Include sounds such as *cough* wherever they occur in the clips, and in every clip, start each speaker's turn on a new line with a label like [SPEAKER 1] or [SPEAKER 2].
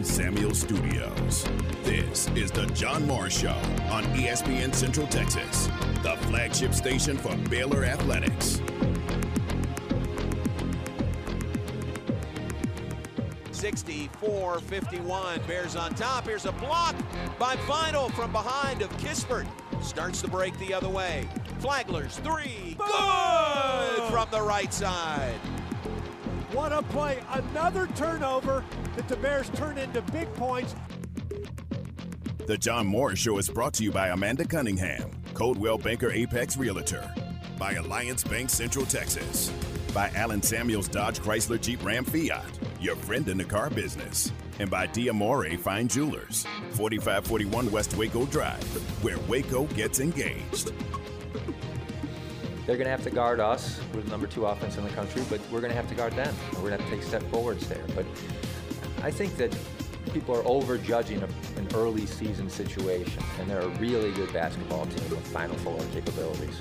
[SPEAKER 1] Allen Samuel Studios. This is the John Morris Show on ESPN Central Texas, the flagship station for Baylor Athletics.
[SPEAKER 2] Sixty-four, fifty-one. Bears on top. Here's a block by Vital from behind of Kispert. Starts the break the other way. Flagler's three. Good from the right side.
[SPEAKER 3] What a play. Another turnover that the Bears turn into big points.
[SPEAKER 1] The John Moore Show is brought to you by Amanda Cunningham, Coldwell Banker Apex Realtor, by Alliance Bank Central Texas, by Allen Samuels Dodge Chrysler Jeep Ram Fiat, your friend in the car business, and by Diamore Fine Jewelers, 4541 West Waco Drive, where Waco gets engaged.
[SPEAKER 4] They're going to have to guard us. We're the number two offense in the country, but we're going to have to guard them. We're going to have to take step forwards there. But I think that people are overjudging an early season situation, and they're a really good basketball team with Final Four capabilities.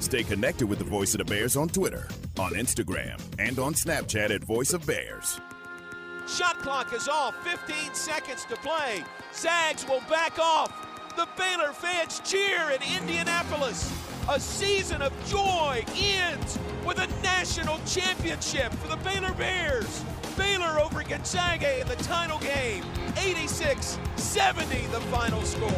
[SPEAKER 1] Stay connected with the Voice of the Bears on Twitter, on Instagram, and on Snapchat at Voice of Bears.
[SPEAKER 2] Shot clock is off. 15 seconds to play. Zags will back off. The Baylor fans cheer in Indianapolis. A season of joy ends with a national championship for the Baylor Bears. Baylor over Gonzaga in the title game. 86 70 the final score.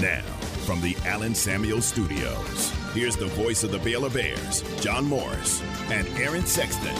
[SPEAKER 1] Now, from the Allen Samuel Studios, here's the voice of the Baylor Bears, John Morris, and Aaron Sexton.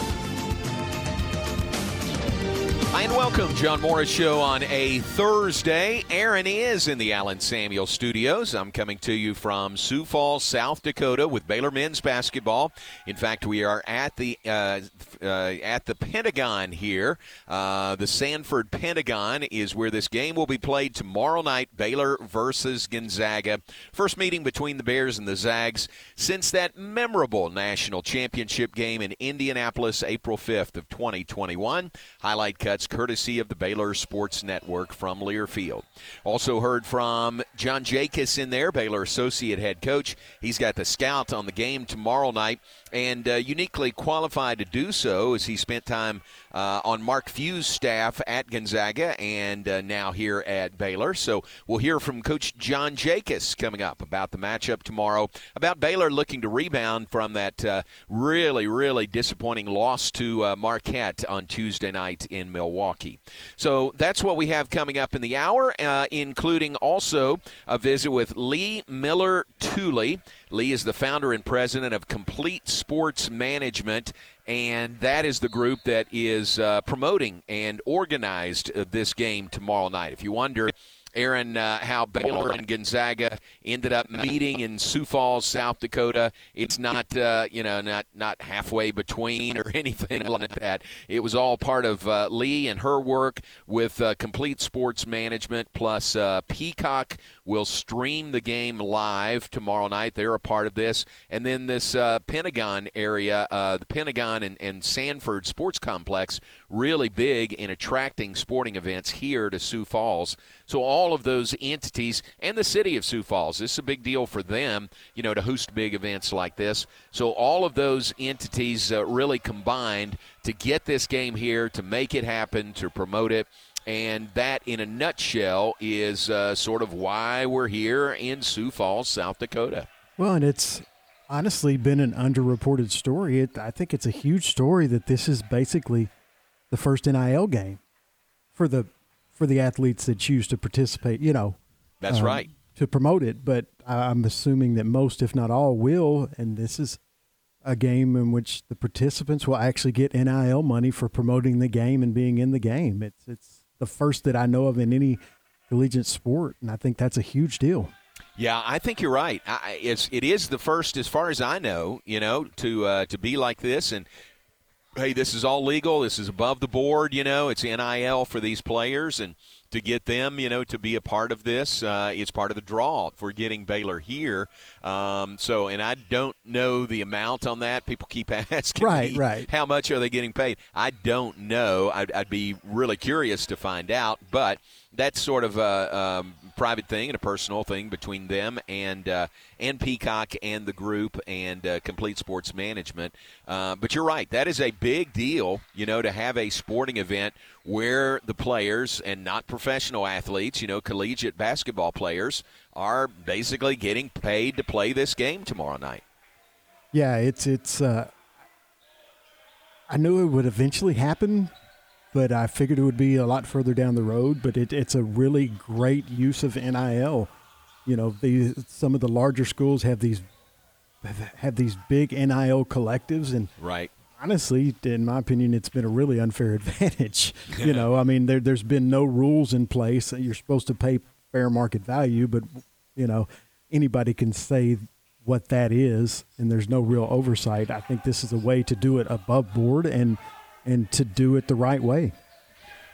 [SPEAKER 2] Hi and welcome, John Morris Show on a Thursday. Aaron is in the Allen Samuel Studios. I'm coming to you from Sioux Falls, South Dakota, with Baylor men's basketball. In fact, we are at the uh, uh, at the Pentagon here. Uh, the Sanford Pentagon is where this game will be played tomorrow night. Baylor versus Gonzaga. First meeting between the Bears and the Zags since that memorable national championship game in Indianapolis, April 5th of 2021. Highlight cuts courtesy of the Baylor Sports Network from Learfield. Also heard from John Jakus in there, Baylor associate head coach. He's got the scout on the game tomorrow night and uh, uniquely qualified to do so as he spent time uh, on Mark Few's staff at Gonzaga and uh, now here at Baylor. So we'll hear from Coach John Jakus coming up about the matchup tomorrow, about Baylor looking to rebound from that uh, really, really disappointing loss to uh, Marquette on Tuesday night in Milwaukee. So that's what we have coming up in the hour, uh, including also a visit with Lea Miller Tooley. Lea is the founder and president of Complete Sports Management, and that is the group that is uh, promoting and organized uh, this game tomorrow night. If you wonder, Aaron, uh, how Baylor and Gonzaga ended up meeting in Sioux Falls, South Dakota. It's not, uh, you know, not not halfway between or *laughs* anything like that. It was all part of uh, Lea and her work with uh, Complete Sports Management. Plus, uh, Peacock will stream the game live tomorrow night. They're a part of this, and then this uh, Pentagon area, the Pentagon and, and Sanford Sports Complex, really big in attracting sporting events here to Sioux Falls. So all of those entities and the city of Sioux Falls, this is a big deal for them, you know, to host big events like this. So all of those entities uh, really combined to get this game here, to make it happen, to promote it. And that, in a nutshell, is uh, sort of why we're here in Sioux Falls, South Dakota.
[SPEAKER 5] Well, and it's honestly been an underreported story. It, I think it's a huge story that this is basically the first NIL game for the for the athletes that choose to participate. You know,
[SPEAKER 2] that's um, right
[SPEAKER 5] to promote it. But I'm assuming that most, if not all, will. And this is a game in which the participants will actually get NIL money for promoting the game and being in the game. It's it's the first that I know of in any collegiate sport, and I think that's a huge deal.
[SPEAKER 2] Yeah, I think you're right. I, it's it is the first, as far as I know, you know, to uh, to be like this, and hey, this is all legal. This is above the board. You know, it's NIL for these players, and to get them, you know, to be a part of this, uh, it's part of the draw for getting Baylor here. Um, so, and I don't know the amount on that. People keep *laughs* asking
[SPEAKER 5] right,
[SPEAKER 2] me,
[SPEAKER 5] right.
[SPEAKER 2] how much are they getting paid? I don't know. I'd, I'd be really curious to find out, but that's sort of a um, private thing and a personal thing between them and uh, and Peacock and the group and uh, Complete Sports Management. Uh, but you're right, that is a big deal, you know, to have a sporting event where the players and not professional athletes, you know, collegiate basketball players are basically getting paid to play this game tomorrow night.
[SPEAKER 5] Yeah, it's it's. Uh, I knew it would eventually happen, but I figured it would be a lot further down the road. But it, it's a really great use of NIL. You know, the some of the larger schools have these have these big NIL collectives, and
[SPEAKER 2] right.
[SPEAKER 5] Honestly, in my opinion, it's been a really unfair *laughs* advantage. *laughs* you know, I mean, there, there's been no rules in place. You're supposed to pay fair market value, but you know, anybody can say what that is, and there's no real oversight. I think this is a way to do it above board and and to do it the right way.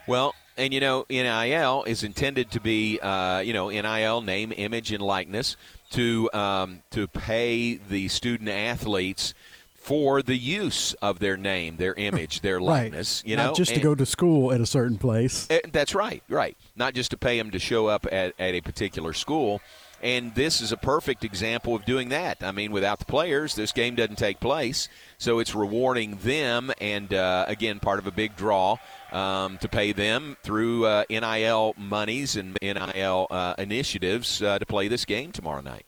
[SPEAKER 2] Well, and you know, NIL is intended to be, uh, you know, NIL name, image, and likeness to um, to pay the student athletes for the use of their name, their *laughs* image, their likeness.
[SPEAKER 5] Right.
[SPEAKER 2] You
[SPEAKER 5] Not
[SPEAKER 2] know,
[SPEAKER 5] just to go to school at a certain place.
[SPEAKER 2] Eh, that's right, right. Not just to pay them to show up at, at a particular school. And this is a perfect example of doing that. I mean, without the players, this game doesn't take place. So it's rewarding them, and uh, again, part of a big draw um, to pay them through uh, NIL monies and NIL uh, initiatives uh, to play this game tomorrow night.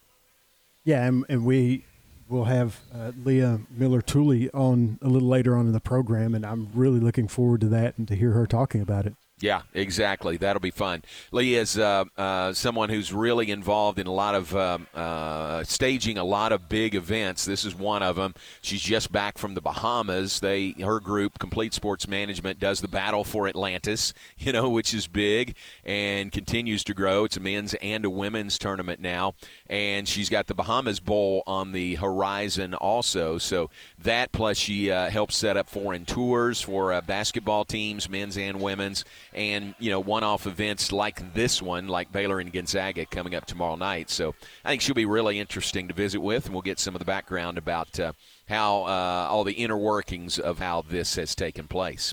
[SPEAKER 5] Yeah, and, and we will have uh, Lea Miller Tooley on a little later on in the program, and I'm really looking forward to that and to hear her talking about it.
[SPEAKER 2] Yeah, exactly. That'll be fun. Lea is uh, uh, someone who's really involved in a lot of um, uh, staging a lot of big events. This is one of them. She's just back from the Bahamas. They her group, Complete Sports Management, does the Battle for Atlantis, *laughs* you know, which is big and continues to grow. It's a men's and a women's tournament now, and she's got the Bahamas Bowl on the horizon also. So that plus she uh, helps set up foreign tours for uh, basketball teams, men's and women's and you know one-off events like this one, like Baylor and Gonzaga coming up tomorrow night. So I think she'll be really interesting to visit with, and we'll get some of the background about uh, how uh, all the inner workings of how this has taken place.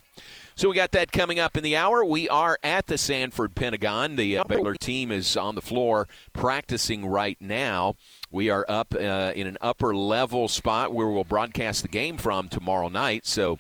[SPEAKER 2] So we got that coming up in the hour. We are at the Sanford Pentagon. The uh, Baylor team is on the floor practicing right now. We are up uh, in an upper level spot where we'll broadcast the game from tomorrow night. So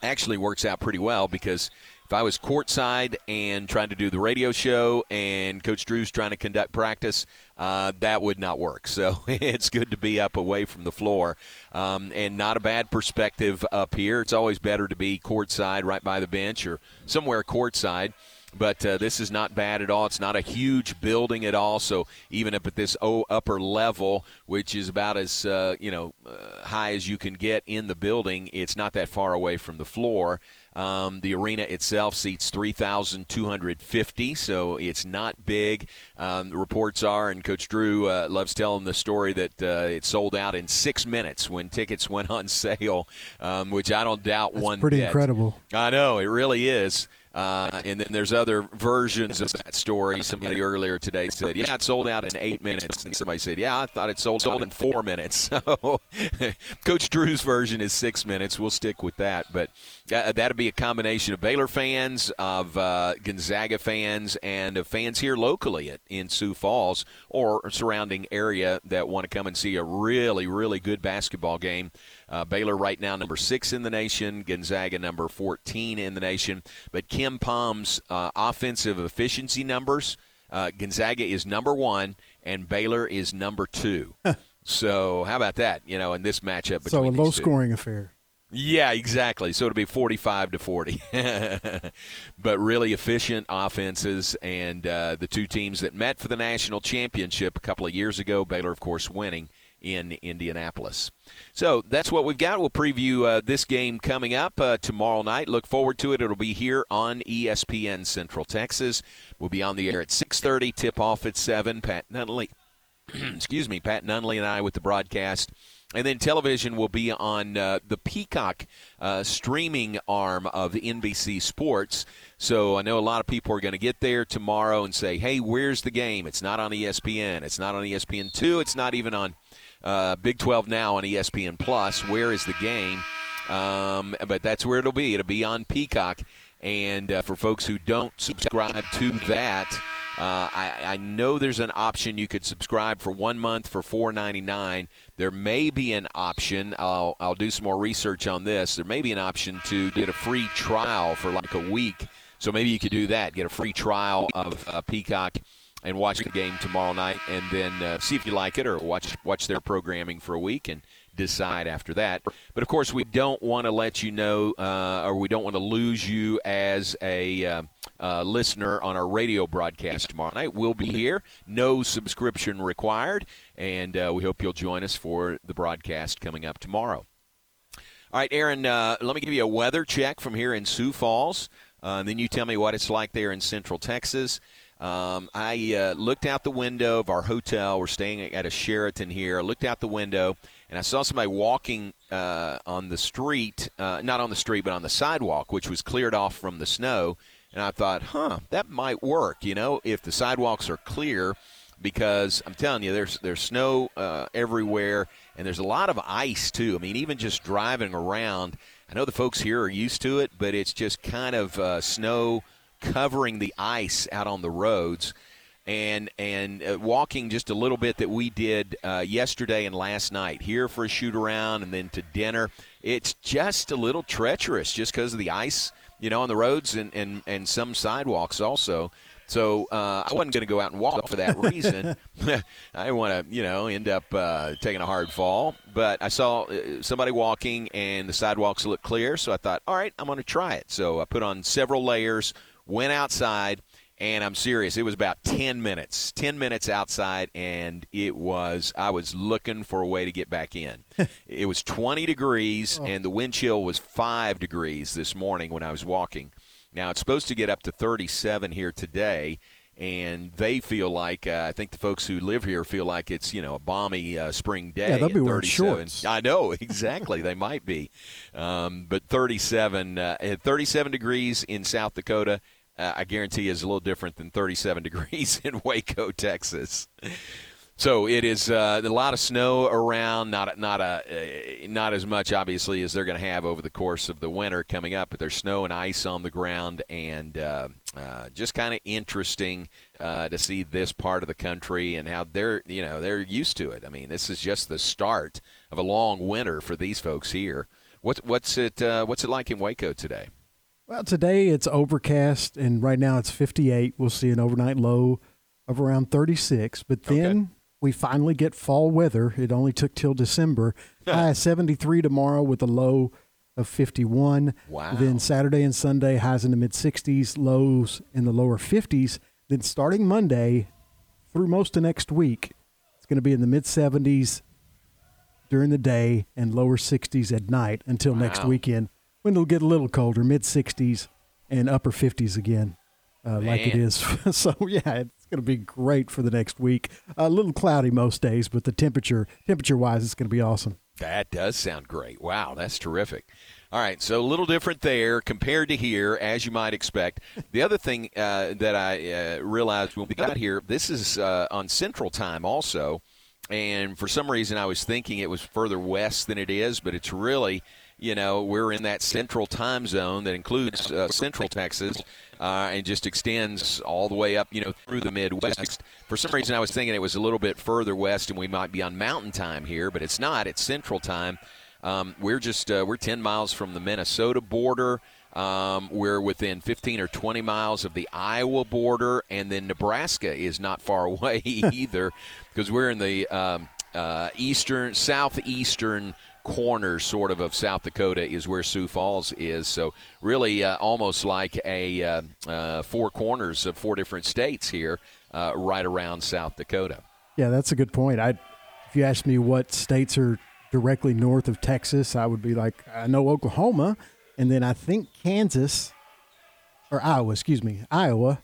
[SPEAKER 2] actually works out pretty well because if I was courtside and trying to do the radio show and Coach Drew's trying to conduct practice, uh, that would not work. So *laughs* it's good to be up away from the floor um, and not a bad perspective up here. It's always better to be courtside right by the bench or somewhere courtside but uh, this is not bad at all. It's not a huge building at all. So even up at this upper level, which is about as uh, you know uh, high as you can get in the building, it's not that far away from the floor. Um, the arena itself seats 3,250, so it's not big. Um, the reports are, and Coach Drew uh, loves telling the story that uh, it sold out in six minutes when tickets *laughs* went on sale, um, which I don't doubt
[SPEAKER 5] That's
[SPEAKER 2] one
[SPEAKER 5] pretty
[SPEAKER 2] bit.
[SPEAKER 5] incredible.
[SPEAKER 2] I know, it really is. Uh, and then there's other versions of that story. Somebody earlier today said, "Yeah, it sold out in eight minutes," and somebody said, "Yeah, I thought it sold sold in four minutes." *laughs* So, *laughs* Coach Drew's version is six minutes. We'll stick with that, but uh, that'll be a combination of Baylor fans, of uh, Gonzaga fans, and of fans here locally at, in Sioux Falls or surrounding area that want to come and see a really, really good basketball game. Uh, Baylor right now number six in the nation, Gonzaga number 14 in the nation. But KenPom's uh, offensive efficiency numbers, uh, Gonzaga is number one and Baylor is number two. *laughs* so how about that? You know, in this matchup
[SPEAKER 5] So a low
[SPEAKER 2] two.
[SPEAKER 5] scoring affair.
[SPEAKER 2] Yeah, exactly. So it'll be 45 to 40. *laughs* but really efficient offenses, and uh, the two teams that met for the national championship a couple of years ago, Baylor, of course, winning in Indianapolis. So that's what we've got. We'll preview uh, this game coming up uh, tomorrow night. Look forward to it. It'll be here on ESPN Central Texas. We'll be on the air at 6:30. Tip off at seven. Pat Nunley, *clears throat* excuse me, Pat Nunley and I with the broadcast. And then television will be on uh, the Peacock uh, streaming arm of NBC Sports. So I know a lot of people are going to get there tomorrow and say, hey, where's the game? It's not on ESPN. It's not on ESPN2. It's not even on uh, Big 12 now on ESPN Plus. Where is the game? Um, but that's where it'll be. It'll be on Peacock. And uh, for folks who don't subscribe to that, uh, I, I, know there's an option you could subscribe for one month for $4.99. There may be an option. I'll, I'll do some more research on this. There may be an option to get a free trial for like a week. So maybe you could do that. Get a free trial of uh, Peacock and watch the game tomorrow night, and then uh, see if you like it, or watch watch their programming for a week and decide after that. But of course, we don't want to let you know, uh, or we don't want to lose you as a uh, uh, listener on our radio broadcast tomorrow night. We'll be here, no subscription required, and uh, we hope you'll join us for the broadcast coming up tomorrow. All right, Aaron, uh, let me give you a weather check from here in Sioux Falls, uh, and then you tell me what it's like there in Central Texas. Um, I uh, looked out the window of our hotel. We're staying at a Sheraton here. I looked out the window and I saw somebody walking uh, on the street, uh, not on the street, but on the sidewalk, which was cleared off from the snow. And I thought, huh, that might work. You know, if the sidewalks are clear, because I'm telling you, there's there's snow uh, everywhere, and there's a lot of ice too. I mean, even just driving around. I know the folks here are used to it, but it's just kind of uh, snow covering the ice out on the roads and and uh, walking just a little bit that we did uh, yesterday and last night here for a shoot around and then to dinner it's just a little treacherous just because of the ice you know on the roads and and, and some sidewalks also so uh, I wasn't going to go out and walk for that reason. *laughs* *laughs* I didn't want to, you know, end up uh, taking a hard fall. But I saw uh, somebody walking, and the sidewalks looked clear. So I thought, all right, I'm going to try it. So I put on several layers, went outside, and I'm serious. It was about 10 minutes, 10 minutes outside, and it was, I was looking for a way to get back in. *laughs* it was 20 degrees, oh. and the wind chill was 5 degrees this morning when I was walking. Now, it's supposed to get up to 37 here today, and they feel like, uh, I think the folks who live here feel like it's, you know, a balmy uh, spring day.
[SPEAKER 5] Yeah, they'll be wearing shorts.
[SPEAKER 2] I know, *laughs* exactly. they might be. Um, but 37, uh, 37 degrees in South Dakota uh, I guarantee is a little different than 37 *laughs* degrees in Waco, Texas. So it is uh, a lot of snow around, not not a uh, not as much obviously as they're going to have over the course of the winter coming up. But there's snow and ice on the ground, and uh, uh just kind of interesting uh, to see this part of the country and how they're you know they're used to it. I mean, this is just the start of a long winter for these folks here. What's what's it uh, what's it like in Waco today?
[SPEAKER 5] Well, today it's overcast, and right now it's 58. We'll see an overnight low of around 36. But then okay. we finally get fall weather. It only took till December. *laughs* High 73 tomorrow with a low of 51.
[SPEAKER 2] Wow.
[SPEAKER 5] Then Saturday and Sunday, highs in the mid 60s, lows in the lower 50s. Then starting Monday through most of next week, it's going to be in the mid 70s during the day and lower 60s at night until wow. next weekend when it'll get a little colder, mid 60s and upper 50s again, uh, like it is. *laughs* so yeah, it's going to be great for the next week. A little cloudy most days, but the temperature temperature wise, it's going to be awesome.
[SPEAKER 2] That does sound great. Wow, that's terrific. All right, so a little different there compared to here, as you might expect. The other thing uh, that I uh, realized when we got here, this is uh, on Central Time also, and for some reason I was thinking it was further west than it is, but it's really you know, we're in that central time zone that includes uh, central Texas uh, and just extends all the way up, you know, through the Midwest. For some reason, I was thinking it was a little bit further west and we might be on mountain time here, but it's not. It's central time. Um, we're just uh, we're 10 miles from the Minnesota border. Um, we're within 15 or 20 miles of the Iowa border, and then Nebraska is not far *laughs* away either, because we're in the um, uh, eastern, southeastern corner sort of of South Dakota is where Sioux Falls is. So really, uh, almost like a uh, uh, four corners of four different states here, uh, right around South Dakota.
[SPEAKER 5] Yeah, that's a good point. I, if you ask me what states are directly north of Texas, I would be like, I know Oklahoma, and then I think Kansas or Iowa. Excuse me, Iowa.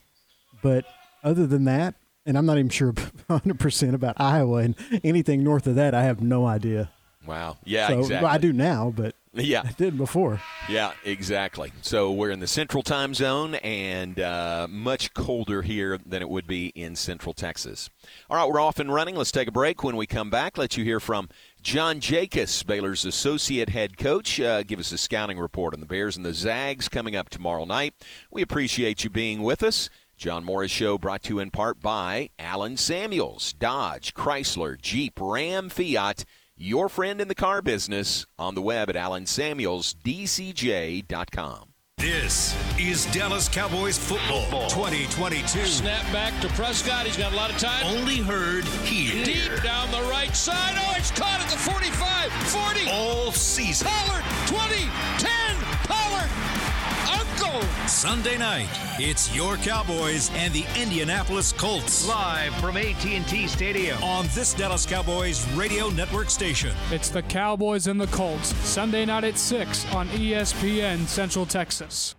[SPEAKER 5] But other than that, and I'm not even sure *laughs* 100% about Iowa and anything north of that, I have no idea.
[SPEAKER 2] Wow. Yeah,
[SPEAKER 5] so,
[SPEAKER 2] exactly.
[SPEAKER 5] I do now, but
[SPEAKER 2] Yeah.
[SPEAKER 5] I did before.
[SPEAKER 2] Yeah, exactly. So we're in the central time zone and uh, much colder here than it would be in central Texas. All right, we're off and running. Let's take a break. When we come back, let you hear from John Jakus, Baylor's associate head coach. Uh, give us a scouting report on the Bears and the Zags coming up tomorrow night. We appreciate you being with us. John Morris Show brought to you in part by Allen Samuels, Dodge, Chrysler, Jeep, Ram, Fiat your friend in the car business on the web at allensamuelsdcj.com.
[SPEAKER 6] This is Dallas Cowboys football 2022.
[SPEAKER 7] Snap back to Prescott. He's got a lot of time.
[SPEAKER 6] Only heard here.
[SPEAKER 7] Deep down the right side. Oh, it's caught at the 45, 40.
[SPEAKER 6] All season.
[SPEAKER 7] Pollard, 20, 10. Pollard. Uncle.
[SPEAKER 6] Sunday night, it's your Cowboys and the Indianapolis Colts.
[SPEAKER 8] Live from AT&T Stadium.
[SPEAKER 6] On this Dallas Cowboys radio network station.
[SPEAKER 9] It's the Cowboys and the Colts, Sunday night at 6 on ESPN Central Texas.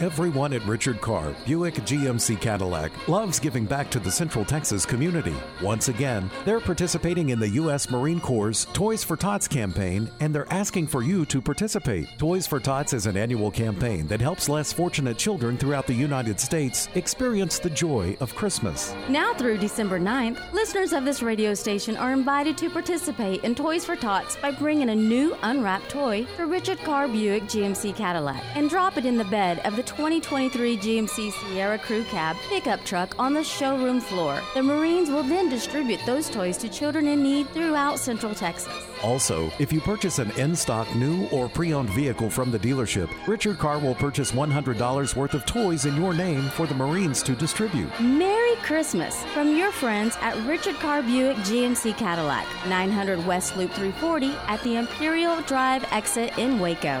[SPEAKER 10] Everyone at Richard Carr, Buick GMC Cadillac, loves giving back to the Central Texas community. Once again, they're participating in the U.S. Marine Corps' Toys for Tots campaign, and they're asking for you to participate. Toys for Tots is an annual campaign that helps less fortunate children throughout the United States experience the joy of Christmas.
[SPEAKER 11] Now through December 9th, listeners of this radio station are invited to participate in Toys for Tots by bringing a new unwrapped toy to Richard Carr Buick GMC Cadillac and drop it in the bed of the 2023 GMC Sierra Crew Cab pickup truck on the showroom floor. The Marines will then distribute those toys to children in need throughout Central Texas.
[SPEAKER 10] Also, if you purchase an in stock new or pre owned vehicle from the dealership, Richard Carr will purchase $100 worth of toys in your name for the Marines to distribute.
[SPEAKER 11] Merry Christmas from your friends at Richard Carr Buick GMC Cadillac, 900 West Loop 340 at the Imperial Drive exit in Waco.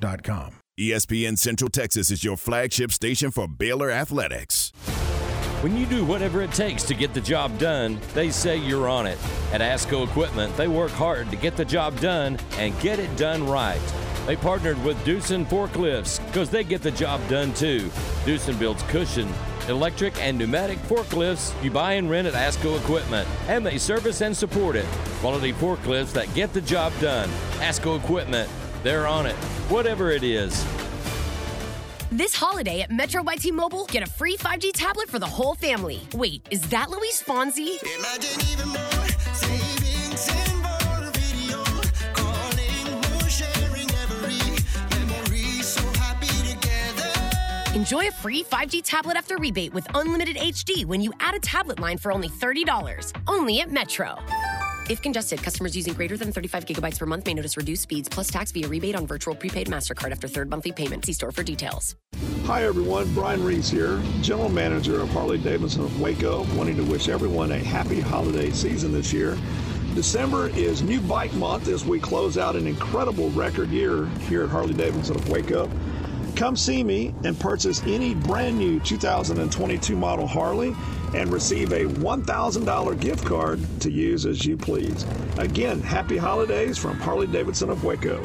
[SPEAKER 12] ubeo.com.
[SPEAKER 1] ESPN Central Texas is your flagship station for Baylor Athletics.
[SPEAKER 13] When you do whatever it takes to get the job done, they say you're on it. At ASCO Equipment, they work hard to get the job done and get it done right. They partnered with Doosan Forklifts because they get the job done too. Doosan builds cushion, electric, and pneumatic forklifts you buy and rent at ASCO Equipment, and they service and support it. Quality forklifts that get the job done. ASCO Equipment, they're on it, whatever it is.
[SPEAKER 14] This holiday at Metro by T-Mobile, get a free 5G tablet for the whole family. Wait, is that Luis Fonsi? Enjoy a free 5G tablet after rebate with unlimited HD when you add a tablet line for only $30. Only at Metro. If congested, customers using greater than 35 gigabytes per month may notice reduced speeds plus tax via rebate on virtual prepaid MasterCard after third monthly payment. See store for details.
[SPEAKER 15] Hi, everyone. Brian Reese here, General Manager of Harley Davidson of Waco, wanting to wish everyone a happy holiday season this year. December is new bike month as we close out an incredible record year here at Harley Davidson of Waco. Come see me and purchase any brand new 2022 model Harley and receive a $1,000 gift card to use as you please. Again, happy holidays from Harley Davidson of Waco.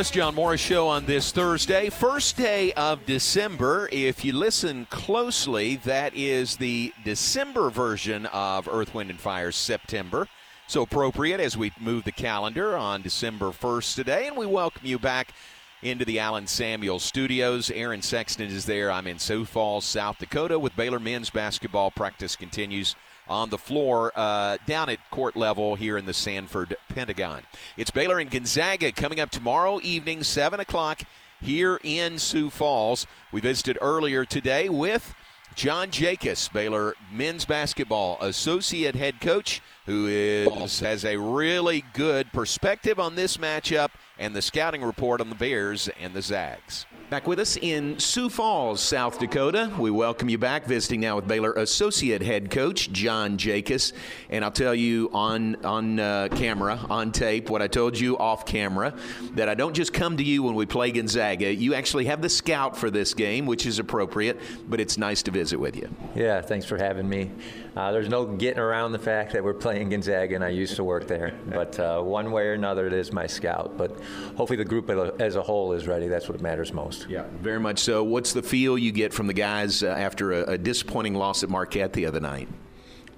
[SPEAKER 2] Us, John Morris Show on this Thursday, first day of December. If you listen closely, that is the December version of Earth, Wind, and Fire's September. So appropriate as we move the calendar on December 1st today. And we welcome you back into the Allen Samuel studios. Aaron Sexton is there. I'm in Sioux Falls, South Dakota, with Baylor men's basketball practice continues on the floor uh, down at court level here in the Sanford Pentagon. It's Baylor and Gonzaga coming up tomorrow evening, 7 o'clock here in Sioux Falls. We visited earlier today with John Jakus, Baylor men's basketball associate head coach, who is, has a really good perspective on this matchup and the scouting report on the Bears and the Zags. Back with us in Sioux Falls, South Dakota. We welcome you back, visiting now with Baylor Associate Head Coach John Jakus. And I'll tell you on on uh, camera, on tape, what I told you off camera, that I don't just come to you when we play Gonzaga. You actually have the scout for this game, which is appropriate, but it's nice to visit with you.
[SPEAKER 4] Yeah, thanks for having me. Uh, there's no getting around the fact that we're playing Gonzaga, and I used to work there. *laughs* But uh, one way or another, it is my scout. But hopefully, the group as a whole is ready. That's what matters most.
[SPEAKER 2] Yeah, very much so. What's the feel you get from the guys uh, after a, a disappointing loss at Marquette the other night?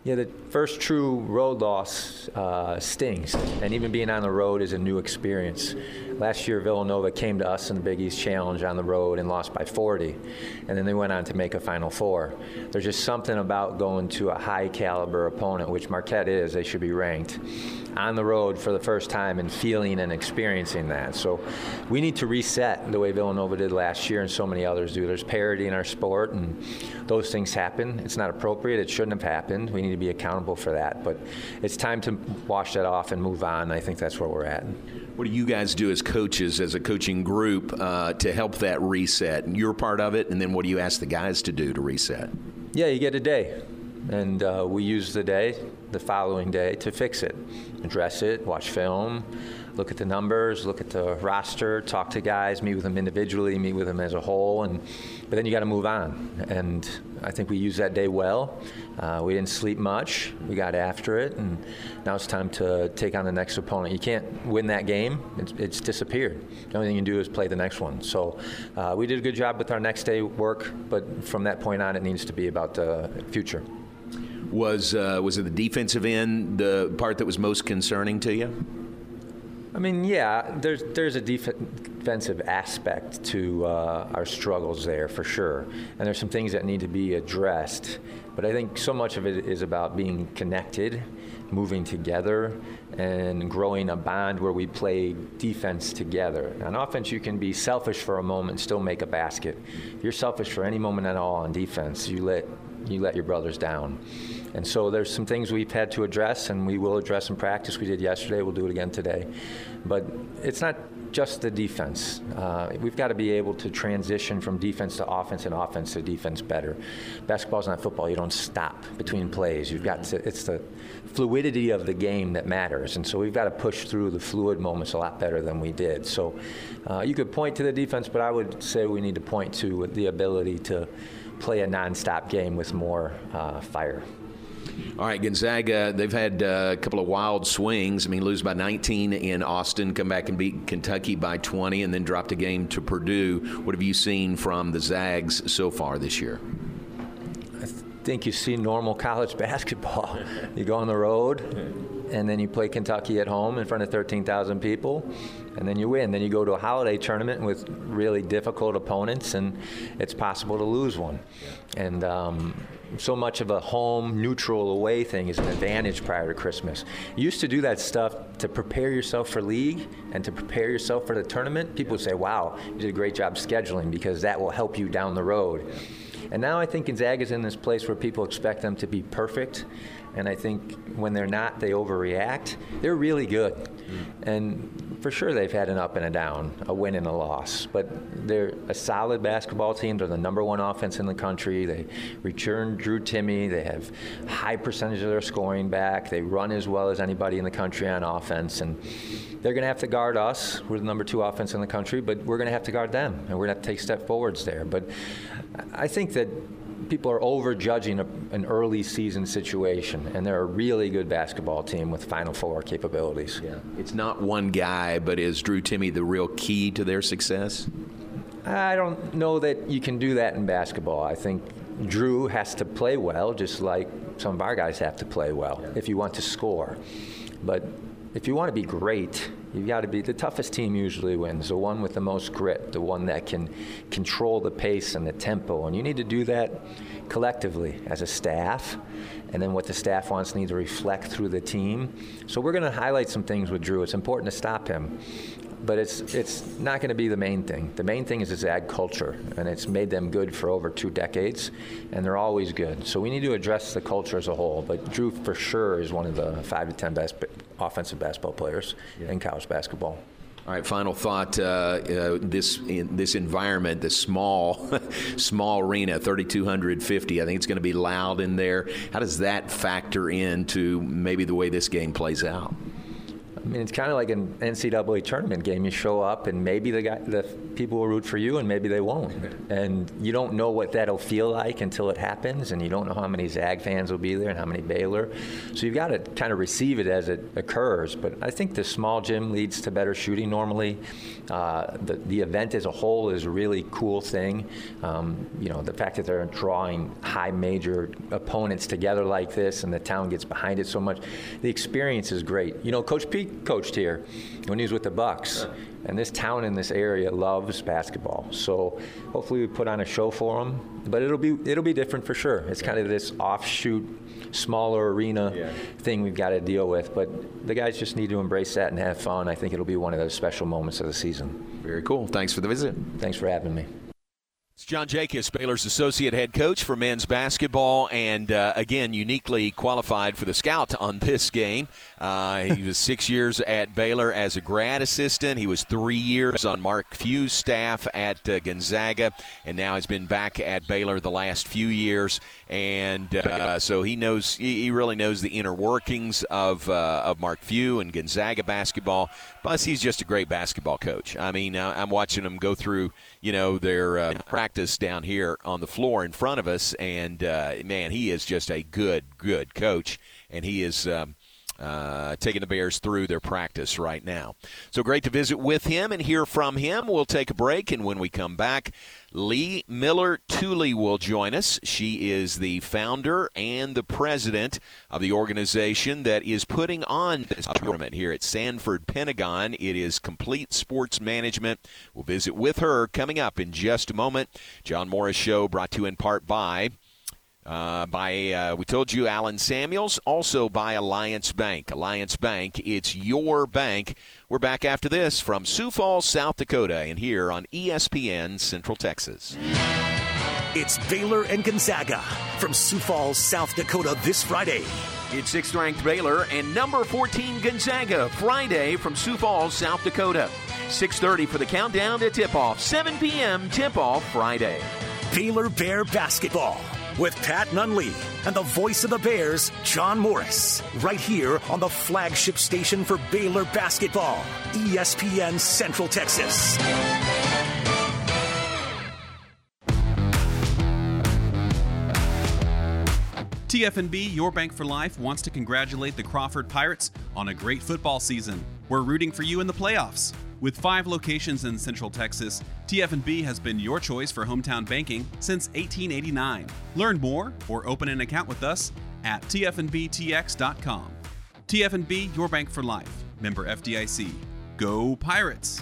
[SPEAKER 4] Yeah, the first true road loss uh, stings, and even being on the road is a new experience. Last year, Villanova came to us in the Big East Challenge on the road and lost by 40, and then they went on to make a Final Four. There's just something about going to a high caliber opponent, which Marquette is, they should be ranked, on the road for the first time and feeling and experiencing that. So we need to reset the way Villanova did last year and so many others do. There's parity in our sport, and those things happen. It's not appropriate, it shouldn't have happened. We need to be accountable for that. But it's time to wash that off and move on. I think that's where we're at.
[SPEAKER 2] What do you guys do as coaches, as a coaching group, uh, to help that reset? You're part of it, and then what do you ask the guys to do to reset?
[SPEAKER 4] Yeah, you get a day, and uh, we use the day, the following day, to fix it, address it, watch film, look at the numbers, look at the roster, talk to guys, meet with them individually, meet with them as a whole, and but then you got to move on. And I think we used that day well. Uh, we didn't sleep much. We got after it, and now it's time to take on the next opponent. You can't win that game; it's, it's disappeared. The only thing you can do is play the next one. So uh, we did a good job with our next day work, but from that point on, it needs to be about the future.
[SPEAKER 2] Was uh, was it the defensive end the part that was most concerning to you?
[SPEAKER 4] I mean, yeah, there's there's a def- defensive aspect to uh, our struggles there for sure, and there's some things that need to be addressed. But I think so much of it is about being connected, moving together, and growing a bond where we play defense together. On offense, you can be selfish for a moment and still make a basket. If you're selfish for any moment at all on defense, you let you let your brothers down. And so there's some things we've had to address, and we will address in practice. We did yesterday, we'll do it again today. But it's not just the defense. Uh, we've got to be able to transition from defense to offense and offense to defense better. Basketball's not football. You don't stop between plays. You've got to, it's the fluidity of the game that matters. And so we've got to push through the fluid moments a lot better than we did. So uh, you could point to the defense, but I would say we need to point to the ability to play a nonstop game with more uh, fire.
[SPEAKER 2] All right, Gonzaga, they've had uh, a couple of wild swings. I mean, lose by 19 in Austin, come back and beat Kentucky by 20, and then dropped a game to Purdue. What have you seen from the Zags so far this year?
[SPEAKER 4] I think you see normal college *laughs* basketball. *laughs* you go on the road, and then you play Kentucky at home in front of 13,000 people, and then you win. Then you go to a holiday tournament with really difficult opponents, and it's possible to lose one. And um, so much of a home neutral away thing is an advantage prior to Christmas. You used to do that stuff to prepare yourself for league and to prepare yourself for the tournament. People would say, "Wow, you did a great job scheduling because that will help you down the road." And now I think Gonzaga's in this place where people expect them to be perfect. And I think when they're not, they overreact. They're really good. Mm. And for sure, they've had an up and a down, a win and a loss. But they're a solid basketball team. They're the number one offense in the country. They return Drew Timme. They have high percentage of their scoring back. They run as well as anybody in the country on offense. And they're going to have to guard us. We're the number two offense in the country, but we're going to have to guard them. And we're going to have to take step forwards there. But I think that people are overjudging a, an early season situation, and they're a really good basketball team with Final Four capabilities.
[SPEAKER 16] Yeah. It's not one guy, but is Drew Timme the real key to their success?
[SPEAKER 4] I don't know that you can do that in basketball. I think Drew has to play well, just like some of our guys have to play well yeah. if you want to score. But if you want to be great, you've got to be the toughest team usually wins, the one with the most grit, the one that can control the pace and the tempo. And you need to do that collectively as a staff. And then what the staff wants needs to reflect through the team. So we're going to highlight some things with Drew. It's important to stop him but it's it's not going to be the main thing. The main thing is his ag culture, and it's made them good for over two decades, and they're always good. So we need to address the culture as a whole. But Drew, for sure, is one of the five to ten best offensive basketball players yeah. in college basketball.
[SPEAKER 16] All right, final thought. Uh, uh, this in this environment, this small, *laughs* small arena, 3,250. I think it's going to be loud in there. How does that factor into maybe the way this game plays out?
[SPEAKER 4] I mean, it's kind of like an NCAA tournament game. You show up, and maybe the guy, the people will root for you, and maybe they won't. And you don't know what that'll feel like until it happens, and you don't know how many Zag fans will be there and how many Baylor. So you've got to kind of receive it as it occurs. But I think the small gym leads to better shooting normally. Uh, the, the event as a whole is a really cool thing. Um, you know, the fact that they're drawing high major opponents together like this, and the town gets behind it so much. The experience is great. You know, Coach Pete coached here when he was with the Bucks. And this town in this area loves basketball. So hopefully we put on a show for them. But it'll be it'll be different for sure. It's kind of this offshoot, smaller arena yeah. thing we've got to deal with. But the guys just need to embrace that and have fun. I think it'll be one of those special moments of the season.
[SPEAKER 16] Very cool. Thanks for the visit.
[SPEAKER 4] Thanks for having me.
[SPEAKER 2] It's John Jakus, Baylor's associate head coach for men's basketball, and uh, again, uniquely qualified for the scout on this game. Uh, he was six years at Baylor as a grad assistant. He was three years on Mark Few's staff at uh, Gonzaga, and now he's been back at Baylor the last few years. And uh, so he knows, he really knows the inner workings of uh, of Mark Few and Gonzaga basketball. Plus, he's just a great basketball coach. I mean, I'm watching him go through, you know, their uh, practice down here on the floor in front of us, and uh, man, he is just a good, good coach, and he is. Um, uh, taking the Bears through their practice right now. So great to visit with him and hear from him. We'll take a break, and when we come back, Lea Miller Tooley will join us. She is the founder and the president of the organization that is putting on this tournament here at Sanford Pentagon. It is Complete Sports Management. We'll visit with her coming up in just a moment. John Morris Show brought to you in part by uh, by uh, we told you Allen Samuels, also by Alliance Bank. Alliance Bank, it's your bank. We're back after this from Sioux Falls, South Dakota, and here on ESPN Central Texas.
[SPEAKER 17] It's Baylor and Gonzaga from Sioux Falls, South Dakota this Friday.
[SPEAKER 2] It's sixth ranked Baylor and number 14 Gonzaga Friday from Sioux Falls, South Dakota. 6:30 for the countdown to tip off. 7 p.m. tip off Friday.
[SPEAKER 17] Baylor Bear basketball with Pat Nunley and the voice of the Bears, John Morris, right here on the flagship station for Baylor basketball, ESPN Central Texas.
[SPEAKER 18] TFNB, your bank for life, wants to congratulate the Crawford Pirates on a great football season. We're rooting for you in the playoffs. With five locations in Central Texas, TFNB has been your choice for hometown banking since 1889. Learn more or open an account with us at tfnbtx.com. TFNB, your bank for life. Member FDIC. Go Pirates!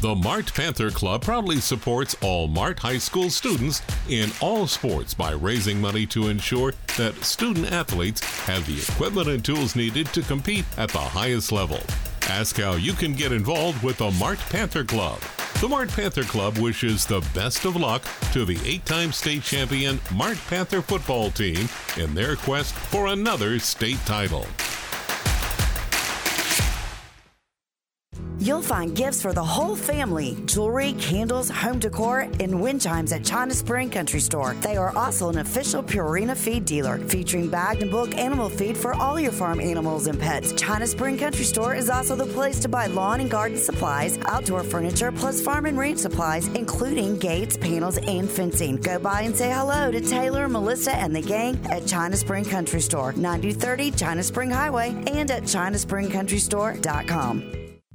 [SPEAKER 19] The Mart Panther Club proudly supports all Mart High School students in all sports by raising money to ensure that student athletes have the equipment and tools needed to compete at the highest level. Ask how you can get involved with the Mart Panther Club. The Mart Panther Club wishes the best of luck to the eight time state champion Mart Panther football team in their quest for another state title.
[SPEAKER 20] You'll find gifts for the whole family jewelry, candles, home decor, and wind chimes at China Spring Country Store. They are also an official Purina feed dealer featuring bagged and bulk animal feed for all your farm animals and pets. China Spring Country Store is also the place to buy lawn and garden supplies, outdoor furniture, plus farm and ranch supplies, including gates, panels, and fencing. Go by and say hello to Taylor, Melissa, and the gang at China Spring Country Store, 9030 China Spring Highway, and at chinaspringcountrystore.com.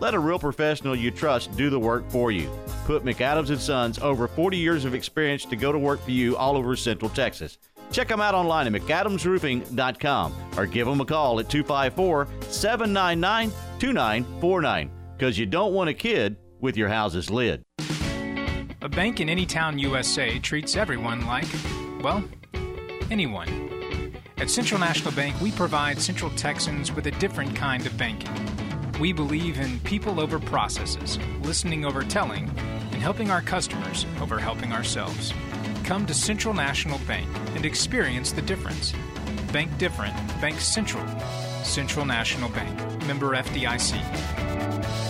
[SPEAKER 8] Let a real professional you trust do the work for you. Put McAdams and Sons over 40 years of experience to go to work for you all over Central Texas. Check them out online at McAdamsRoofing.com or give them a call at 254 799 2949 because you don't want a kid with your house's lid.
[SPEAKER 21] A bank in any town USA treats everyone like, well, anyone. At Central National Bank, we provide Central Texans with a different kind of banking. We believe in people over processes, listening over telling, and helping our customers over helping ourselves. Come to Central National Bank and experience the difference. Bank different, Bank Central. Central National Bank, member FDIC.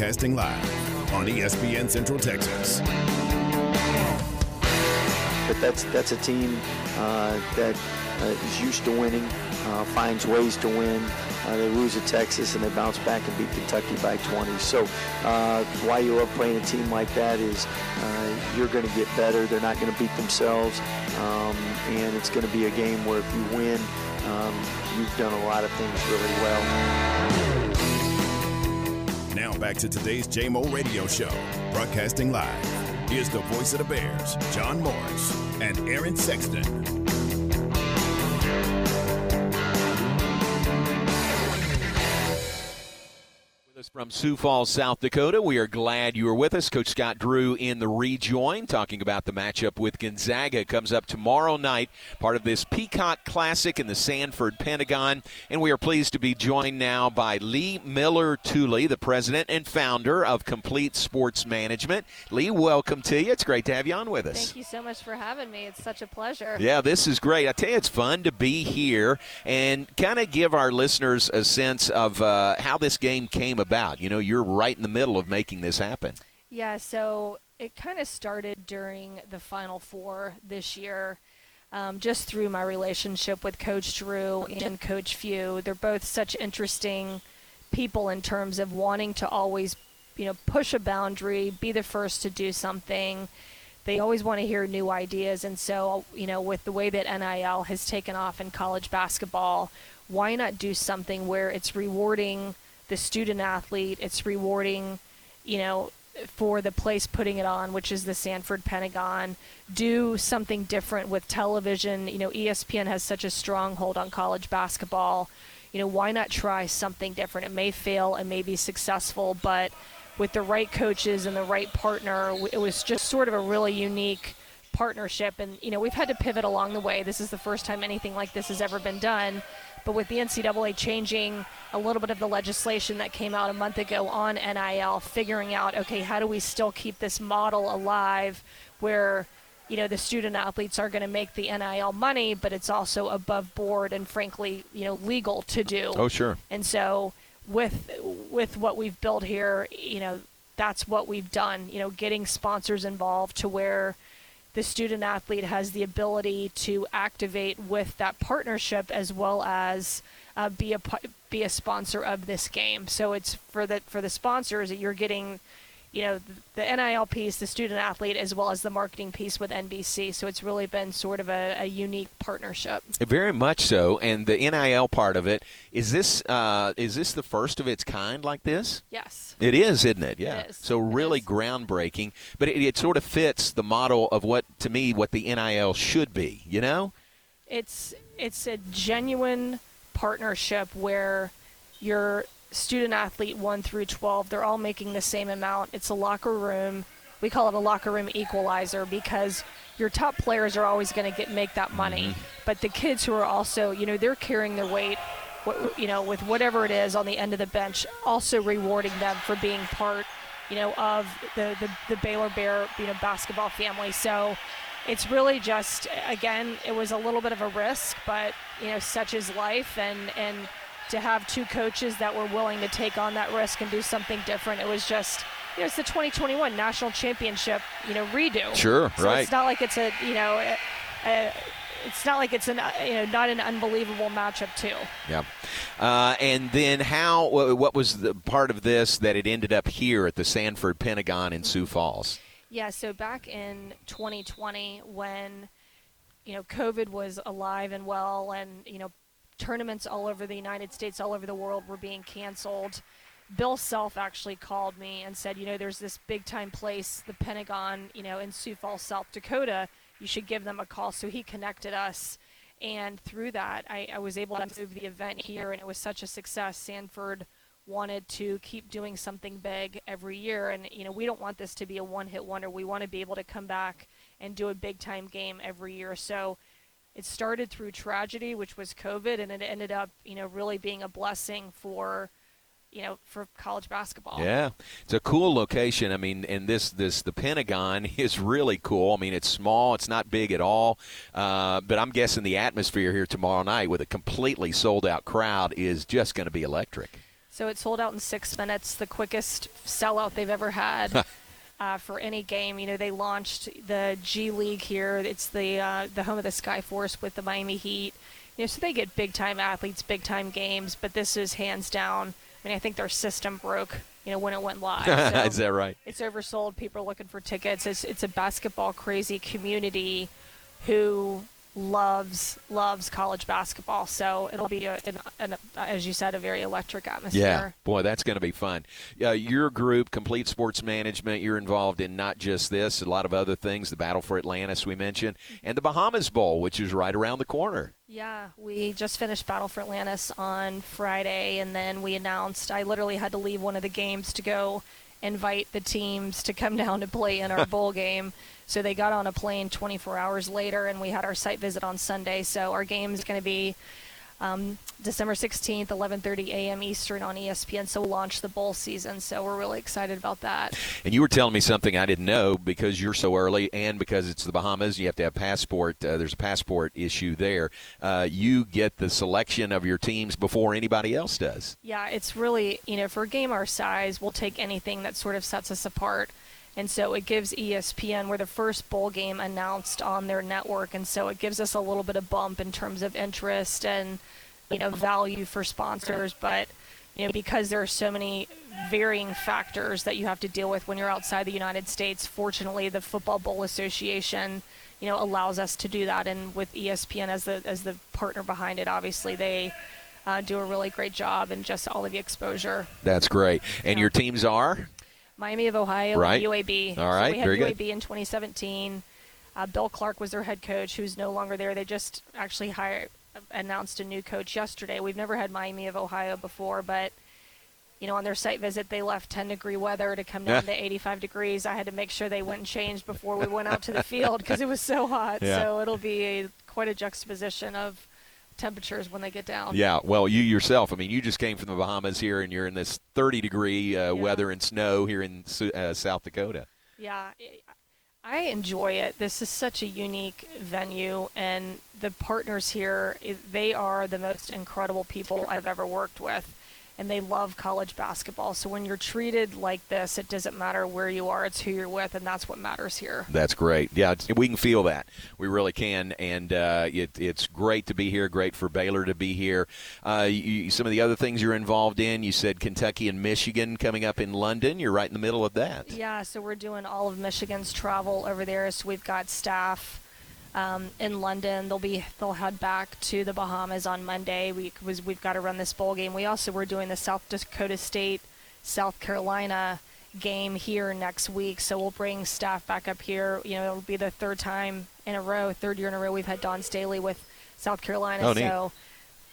[SPEAKER 1] Broadcasting live on ESPN Central Texas.
[SPEAKER 22] But that's that's a team uh, that uh, is used to winning, uh, finds ways to win. Uh, they lose at Texas and they bounce back and beat Kentucky by 20. So uh, why you love playing a team like that is uh, you're going to get better. They're not going to beat themselves, um, and it's going to be a game where if you win, um, you've done a lot of things really well.
[SPEAKER 1] Now back to today's JMO Radio Show, broadcasting live. Here's the voice of the Bears, John Morris and Aaron Sexton.
[SPEAKER 2] From Sioux Falls, South Dakota. We are glad you are with us. Coach Scott Drew in the rejoin, talking about the matchup with Gonzaga. Comes up tomorrow night, part of this Peacock Classic in the Sanford Pentagon. And we are pleased to be joined now by Lea Miller Tooley, the president and founder of Complete Sports Management. Lea, welcome to you. It's great to have you on with us.
[SPEAKER 23] Thank you so much for having me. It's such a pleasure.
[SPEAKER 2] Yeah, this is great. I tell you, it's fun to be here and kind of give our listeners a sense of uh, how this game came about You know, you're right in the middle of making this happen.
[SPEAKER 23] Yeah, so it kind of started during the Final Four this year. Um, just through my relationship with Coach Drew and Coach Few, they're both such interesting people in terms of wanting to always, you know, push a boundary, be the first to do something. They always want to hear new ideas, and so you know, with the way that NIL has taken off in college basketball, why not do something where it's rewarding the student athlete. It's rewarding, you know, for the place putting it on, which is the Sanford Pentagon. Do something different with television. You know, ESPN has such a stronghold on college basketball. You know, why not try something different? It may fail, it may be successful, but with the right coaches and the right partner, it was just sort of a really unique partnership. And, you know, we've had to pivot along the way. This is the first time anything like this has ever been done. But with the NCAA changing a little bit of the legislation that came out a month ago on NIL, figuring out, okay, how do we still keep this model alive where you know the student athletes are going to make the NIL money, but it's also above board and frankly, you know, legal to do.
[SPEAKER 2] Oh, sure.
[SPEAKER 23] And so with with what we've built here, you know, that's what we've done. You know, getting sponsors involved to where the student athlete has the ability to activate with that partnership as well as uh, be a be a sponsor of this game. So it's for the for the sponsors that you're getting you know, the NIL piece, the student athlete, as well as the marketing piece with NBC. So it's really been sort of a, a unique partnership.
[SPEAKER 2] Very much so. And the NIL part of it is this uh, is this the first of its kind like this?
[SPEAKER 23] Yes.
[SPEAKER 2] It is, isn't it? Yeah.
[SPEAKER 23] It is.
[SPEAKER 2] So really groundbreaking, but it, it sort of fits the model of what to me what the NIL should be. You know.
[SPEAKER 23] It's it's a genuine partnership where you're student athlete 1 through 12, they're all making the same amount. It's a locker room. We call it a locker room equalizer because your top players are always going to get make that money. Mm-hmm. But the kids who are also, you know, they're carrying their weight, you know, with whatever it is on the end of the bench, also rewarding them for being part, you know, of the, the, the Baylor Bear, you know, basketball family. So it's really just, again, it was a little bit of a risk, but, you know, such is life. And, and, to have two coaches that were willing to take on that risk and do something different. It was just, you know, it's the 2021 national championship, you know, redo.
[SPEAKER 2] Sure,
[SPEAKER 23] so
[SPEAKER 2] right.
[SPEAKER 23] It's not like it's a, you know, a, a, it's not like it's an, you know, not an unbelievable matchup too.
[SPEAKER 2] Yeah, uh, and then how? What was the part of this that it ended up here at the Sanford Pentagon in Sioux Falls?
[SPEAKER 23] Yeah, so back in 2020 when you know COVID was alive and well, and you know tournaments all over the United States, all over the world were being canceled. Bill Self actually called me and said, you know, there's this big time place, the Pentagon, you know, in Sioux Falls, South Dakota. You should give them a call. So he connected us. And through that, I, I was able to move the event here, and it was such a success. Sanford wanted to keep doing something big every year. And, you know, we don't want this to be a one hit wonder. We want to be able to come back and do a big time game every year. So it started through tragedy, which was COVID, and it ended up, you know, really being a blessing for, you know, for college basketball.
[SPEAKER 2] Yeah, it's a cool location. I mean, and this this the Pentagon *laughs* is really cool. I mean, it's small, it's not big at all, uh, but I'm guessing the atmosphere here tomorrow night with a completely sold out crowd is just going to be electric.
[SPEAKER 23] So it sold out in six minutes, the quickest sellout they've ever had. *laughs* uh, for any game. You know, they launched the G League here. It's the uh, the home of the Skyforce with the Miami Heat. You know, so they get big time athletes, big time games. But this is hands down. I mean, I think their system broke. You know, when it went live. *laughs* So
[SPEAKER 2] is that right?
[SPEAKER 23] It's oversold. People are looking for tickets. It's it's a basketball crazy community who loves loves college basketball. So it'll be a, an, an, as you said, a very electric atmosphere.
[SPEAKER 2] Yeah, boy, that's going to be fun. Uh, your group, Complete Sports Management, you're involved in not just this, a lot of other things. The Battle for Atlantis we mentioned, and the Bahamas Bowl, which is right around the corner.
[SPEAKER 23] Yeah, we just finished Battle for Atlantis on Friday, and then we announced I literally had to leave one of the games to go invite the teams to come *laughs* down to play in our bowl *laughs* game. So they got on a plane 24 hours later, and we had our site visit on Sunday. So our game is going to be um, December 16th, 11:30 a.m. Eastern on ESPN. So we'll launch the bowl season. So we're really excited about that.
[SPEAKER 2] And you were telling me something I didn't know because you're so early, and because it's the Bahamas, you have to have passport. Uh, there's a passport issue there. Uh, you get the selection of your teams before anybody else does.
[SPEAKER 23] Yeah, it's really you know for a game our size, we'll take anything that sort of sets us apart. And so it gives ESPN, we're the first bowl game announced on their network. And so it gives us a little bit of bump in terms of interest and, you know, value for sponsors. But, you know, because there are so many varying factors that you have to deal with when you're outside the United States, fortunately, the Football Bowl Association, you know, allows us to do that. And with ESPN as the, as the partner behind it, obviously, they, uh, do a really great job and just all of the exposure.
[SPEAKER 2] That's great. And yeah. your teams are?
[SPEAKER 23] Miami of Ohio,
[SPEAKER 2] right.
[SPEAKER 23] UAB.
[SPEAKER 2] All right,
[SPEAKER 23] so we had
[SPEAKER 2] very
[SPEAKER 23] UAB
[SPEAKER 2] good.
[SPEAKER 23] in 2017. Uh, Bill Clark was their head coach, who's no longer there. They just actually hired, announced a new coach yesterday. We've never had Miami of Ohio before, but you know, on their site visit, they left 10 degree weather to come down to 85 degrees. I had to make sure they went and changed before we went out to the field because it was so hot.
[SPEAKER 2] Yeah.
[SPEAKER 23] So it'll be a, quite a juxtaposition of temperatures when they get down.
[SPEAKER 2] Yeah, well, you yourself, I mean, you just came from the Bahamas here, and you're in this 30 degree uh, yeah. weather and snow here in uh, South Dakota.
[SPEAKER 23] Yeah, I enjoy it. This is such a unique venue, and the partners here, they are the most incredible people I've ever worked with and they love college basketball. So when you're treated like this, it doesn't matter where you are, it's who you're with, and that's what matters here.
[SPEAKER 2] That's great. Yeah, we can feel that. We really can. And uh, it, it's great to be here, great for Baylor to be here. Uh, you, some of the other things you're involved in, you said Kentucky and Michigan coming up in London. You're right in the middle of that.
[SPEAKER 23] Yeah, so we're doing all of Michigan's travel over there. So we've got staff um, in London. They'll be they'll head back to the Bahamas on Monday. We was we've got to run this bowl game. We also were doing the South Dakota State South Carolina game here next week, so we'll bring staff back up here. You know, it'll be the third time in a row, third year in a row we've had Dawn Staley with South Carolina.
[SPEAKER 2] Oh,
[SPEAKER 23] so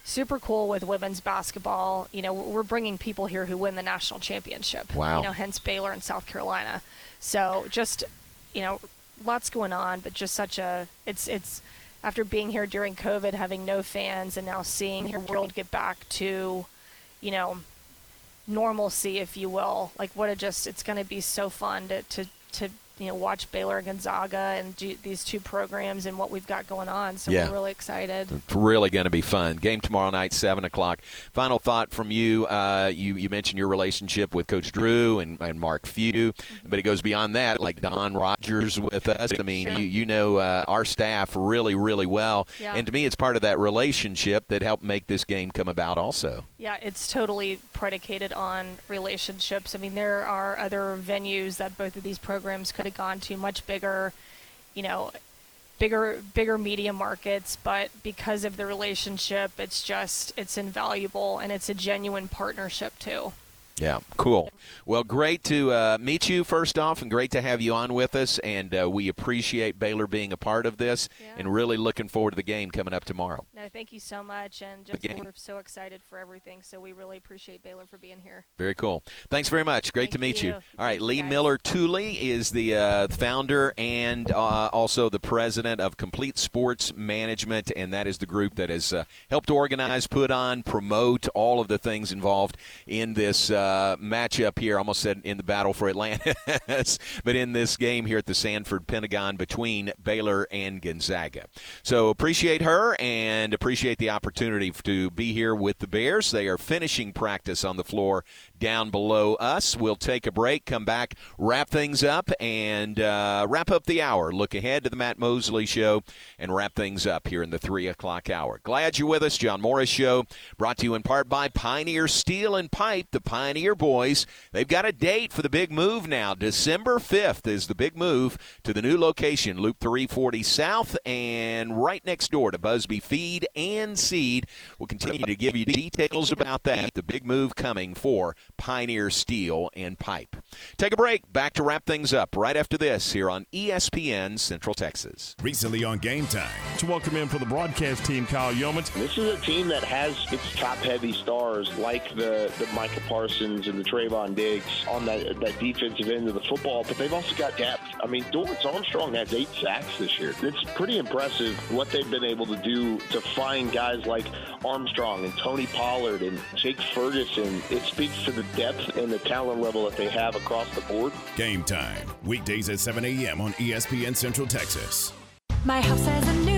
[SPEAKER 23] super cool with women's basketball. You know, we're bringing people here who win the national championship.
[SPEAKER 2] Wow.
[SPEAKER 23] You know, hence Baylor and South Carolina. So just, you know, lots going on, but just such a it's it's after being here during COVID, having no fans, and now seeing your world get back to, you know, normalcy, if you will. Like what a just it's going to be so fun to to to you know watch Baylor Gonzaga and do these two programs and what we've got going on. So yeah. we're really excited.
[SPEAKER 2] It's really going to be fun. Game tomorrow night, seven o'clock. Final thought from you. Uh, you you mentioned your relationship with Coach Drew and, and Mark Few, but it goes beyond that. Like Don Rogers with us. I mean, sure. you you know uh, our staff really really well, yeah. and to me, it's part of that relationship that helped make this game come about. Also.
[SPEAKER 23] Yeah, it's totally predicated on relationships. I mean, there are other venues that both of these programs could have gone to, much bigger, you know, bigger bigger media markets, but because of the relationship, it's just it's invaluable and it's a genuine partnership too.
[SPEAKER 2] Yeah, cool. Well, great to uh, meet you first off, and great to have you on with us. And uh, we appreciate Baylor being a part of this, yeah. and really looking forward to the game coming up tomorrow.
[SPEAKER 23] No, thank you so much, and just we're so excited for everything. So we really appreciate Baylor for being here.
[SPEAKER 2] Very cool. Thanks very much. Great
[SPEAKER 23] thank
[SPEAKER 2] to meet
[SPEAKER 23] you.
[SPEAKER 2] you. All right,
[SPEAKER 23] thank Lea
[SPEAKER 2] Miller Tooley is the uh, founder and uh, also the president of Complete Sports Management, and that is the group that has uh, helped organize, put on, promote all of the things involved in this uh, matchup here. almost said in the battle for Atlantis, *laughs* but in this game here at the Sanford Pentagon between Baylor and Gonzaga. So appreciate her and appreciate the opportunity to be here with the Bears. They are finishing practice on the floor down below us. We'll take a break, come back, wrap things up, and uh, wrap up the hour. Look ahead to the Matt Mosley Show and wrap things up here in the 3 o'clock hour. Glad you're with us. John Morris Show brought to you in part by Pioneer Steel and Pipe, the Pioneer Boys. They've got a date for the big move now. December 5th is the big move to the new location, Loop 340 South, and right next door to Busby Feed and Seed. We'll continue to give you details about that. The big move coming for Pioneer Steel and Pipe. Take a break. Back to wrap things up right after this here on ESPN Central Texas.
[SPEAKER 1] Recently on Game Time.
[SPEAKER 24] To welcome in for the broadcast team, Kyle Yeomans.
[SPEAKER 25] This is a team that has its top-heavy stars like the, the Micah Parsons and the Trevon Diggs on that, that defensive end of the football, but they've also got depth. I mean, Dorance Armstrong has eight sacks this year. It's pretty impressive what they've been able to do to find guys like Armstrong and Tony Pollard and Jake Ferguson. It speaks to the depth and the talent level that they have across the board.
[SPEAKER 1] Game time, weekdays at 7 a.m. on ESPN Central Texas.
[SPEAKER 26] My house has a new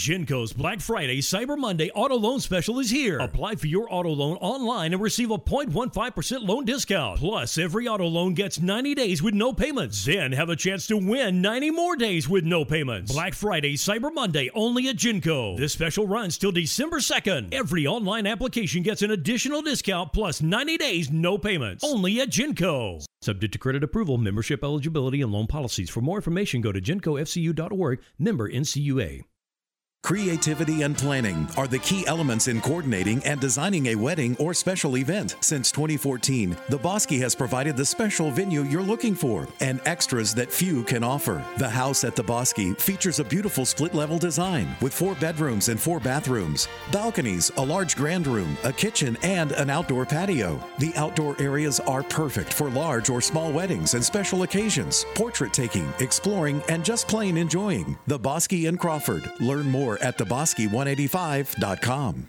[SPEAKER 27] Genco's Black Friday Cyber Monday Auto Loan Special is here. Apply for your auto loan online and receive a 0.15% loan discount. Plus, every auto loan gets 90 days with no payments. Then have a chance to win 90 more days with no payments. Black Friday Cyber Monday only at Genco. This special runs till December 2nd. Every online application gets an additional discount plus 90 days no payments. Only at Genco. Subject to credit approval, membership eligibility, and loan policies. For more information, go to gencofcu.org, member NCUA.
[SPEAKER 28] Creativity and planning are the key elements in coordinating and designing a wedding or special event. Since 2014, the Bosky has provided the special venue you're looking for and extras that few can offer. The house at the Bosky features a beautiful split level design with four bedrooms and four bathrooms, balconies, a large grand room, a kitchen, and an outdoor patio. The outdoor areas are perfect for large or small weddings and special occasions, portrait taking, exploring, and just plain enjoying. The Bosky in Crawford. Learn more at thebosky185.com.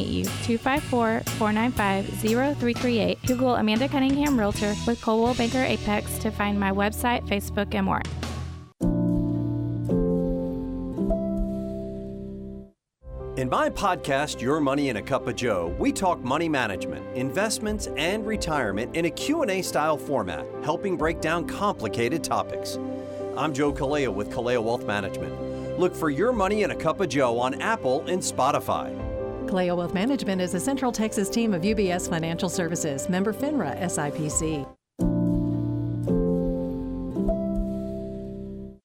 [SPEAKER 29] you. 254 495 0338. Google Amanda Cunningham Realtor with Coldwell Banker Apex to find my website, Facebook, and more.
[SPEAKER 30] In my podcast Your Money in a Cup of Joe, we talk money management, investments, and retirement in a Q&A style format, helping break down complicated topics. I'm Joe Kalea with Kaleo Wealth Management. Look for Your Money in a Cup of Joe on Apple and Spotify.
[SPEAKER 31] Kaleo Wealth Management is a Central Texas team of UBS Financial Services, member FINRA SIPC.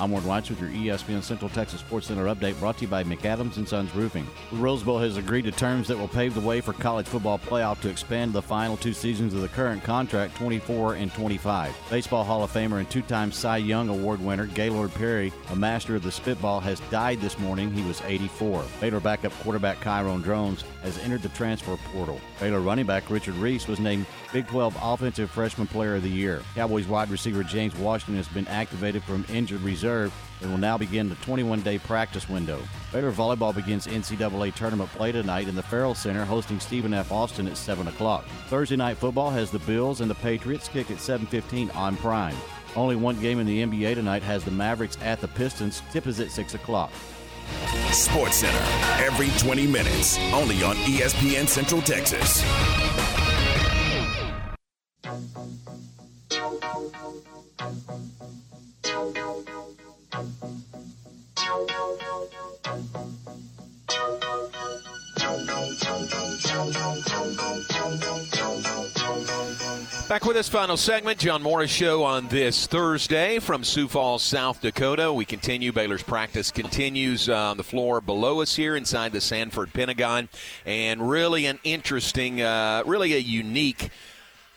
[SPEAKER 8] I'm Ward Weitz with your ESPN Central Texas Sports Center update brought to you by McAdams and Sons Roofing. The Rose Bowl has agreed to terms that will pave the way for college football playoff to expand the final two seasons of the current contract, 24 and 25. Baseball Hall of Famer and two-time Cy Young Award winner Gaylord Perry, a master of the spitball, has died this morning. He was 84. Baylor backup quarterback Kyron Drones has entered the transfer portal. Baylor running back Richard Reese was named Big 12 Offensive Freshman Player of the Year. Cowboys wide receiver James Washington has been activated from injured reserve and will now begin the 21 day practice window. Baylor volleyball begins NCAA tournament play tonight in the Farrell Center, hosting Stephen F. Austin at 7 o'clock. Thursday night football has the Bills and the Patriots kick at 7:15 on Prime. Only one game in the NBA tonight has the Mavericks at the Pistons. Tip is at 6 o'clock.
[SPEAKER 1] Sports Center every 20 minutes, only on ESPN Central Texas.
[SPEAKER 2] Back with this final segment, John Morris Show on this Thursday from Sioux Falls, South Dakota. We continue. Baylor's practice continues on the floor below us here inside the Sanford Pentagon. And really an interesting, uh, really a unique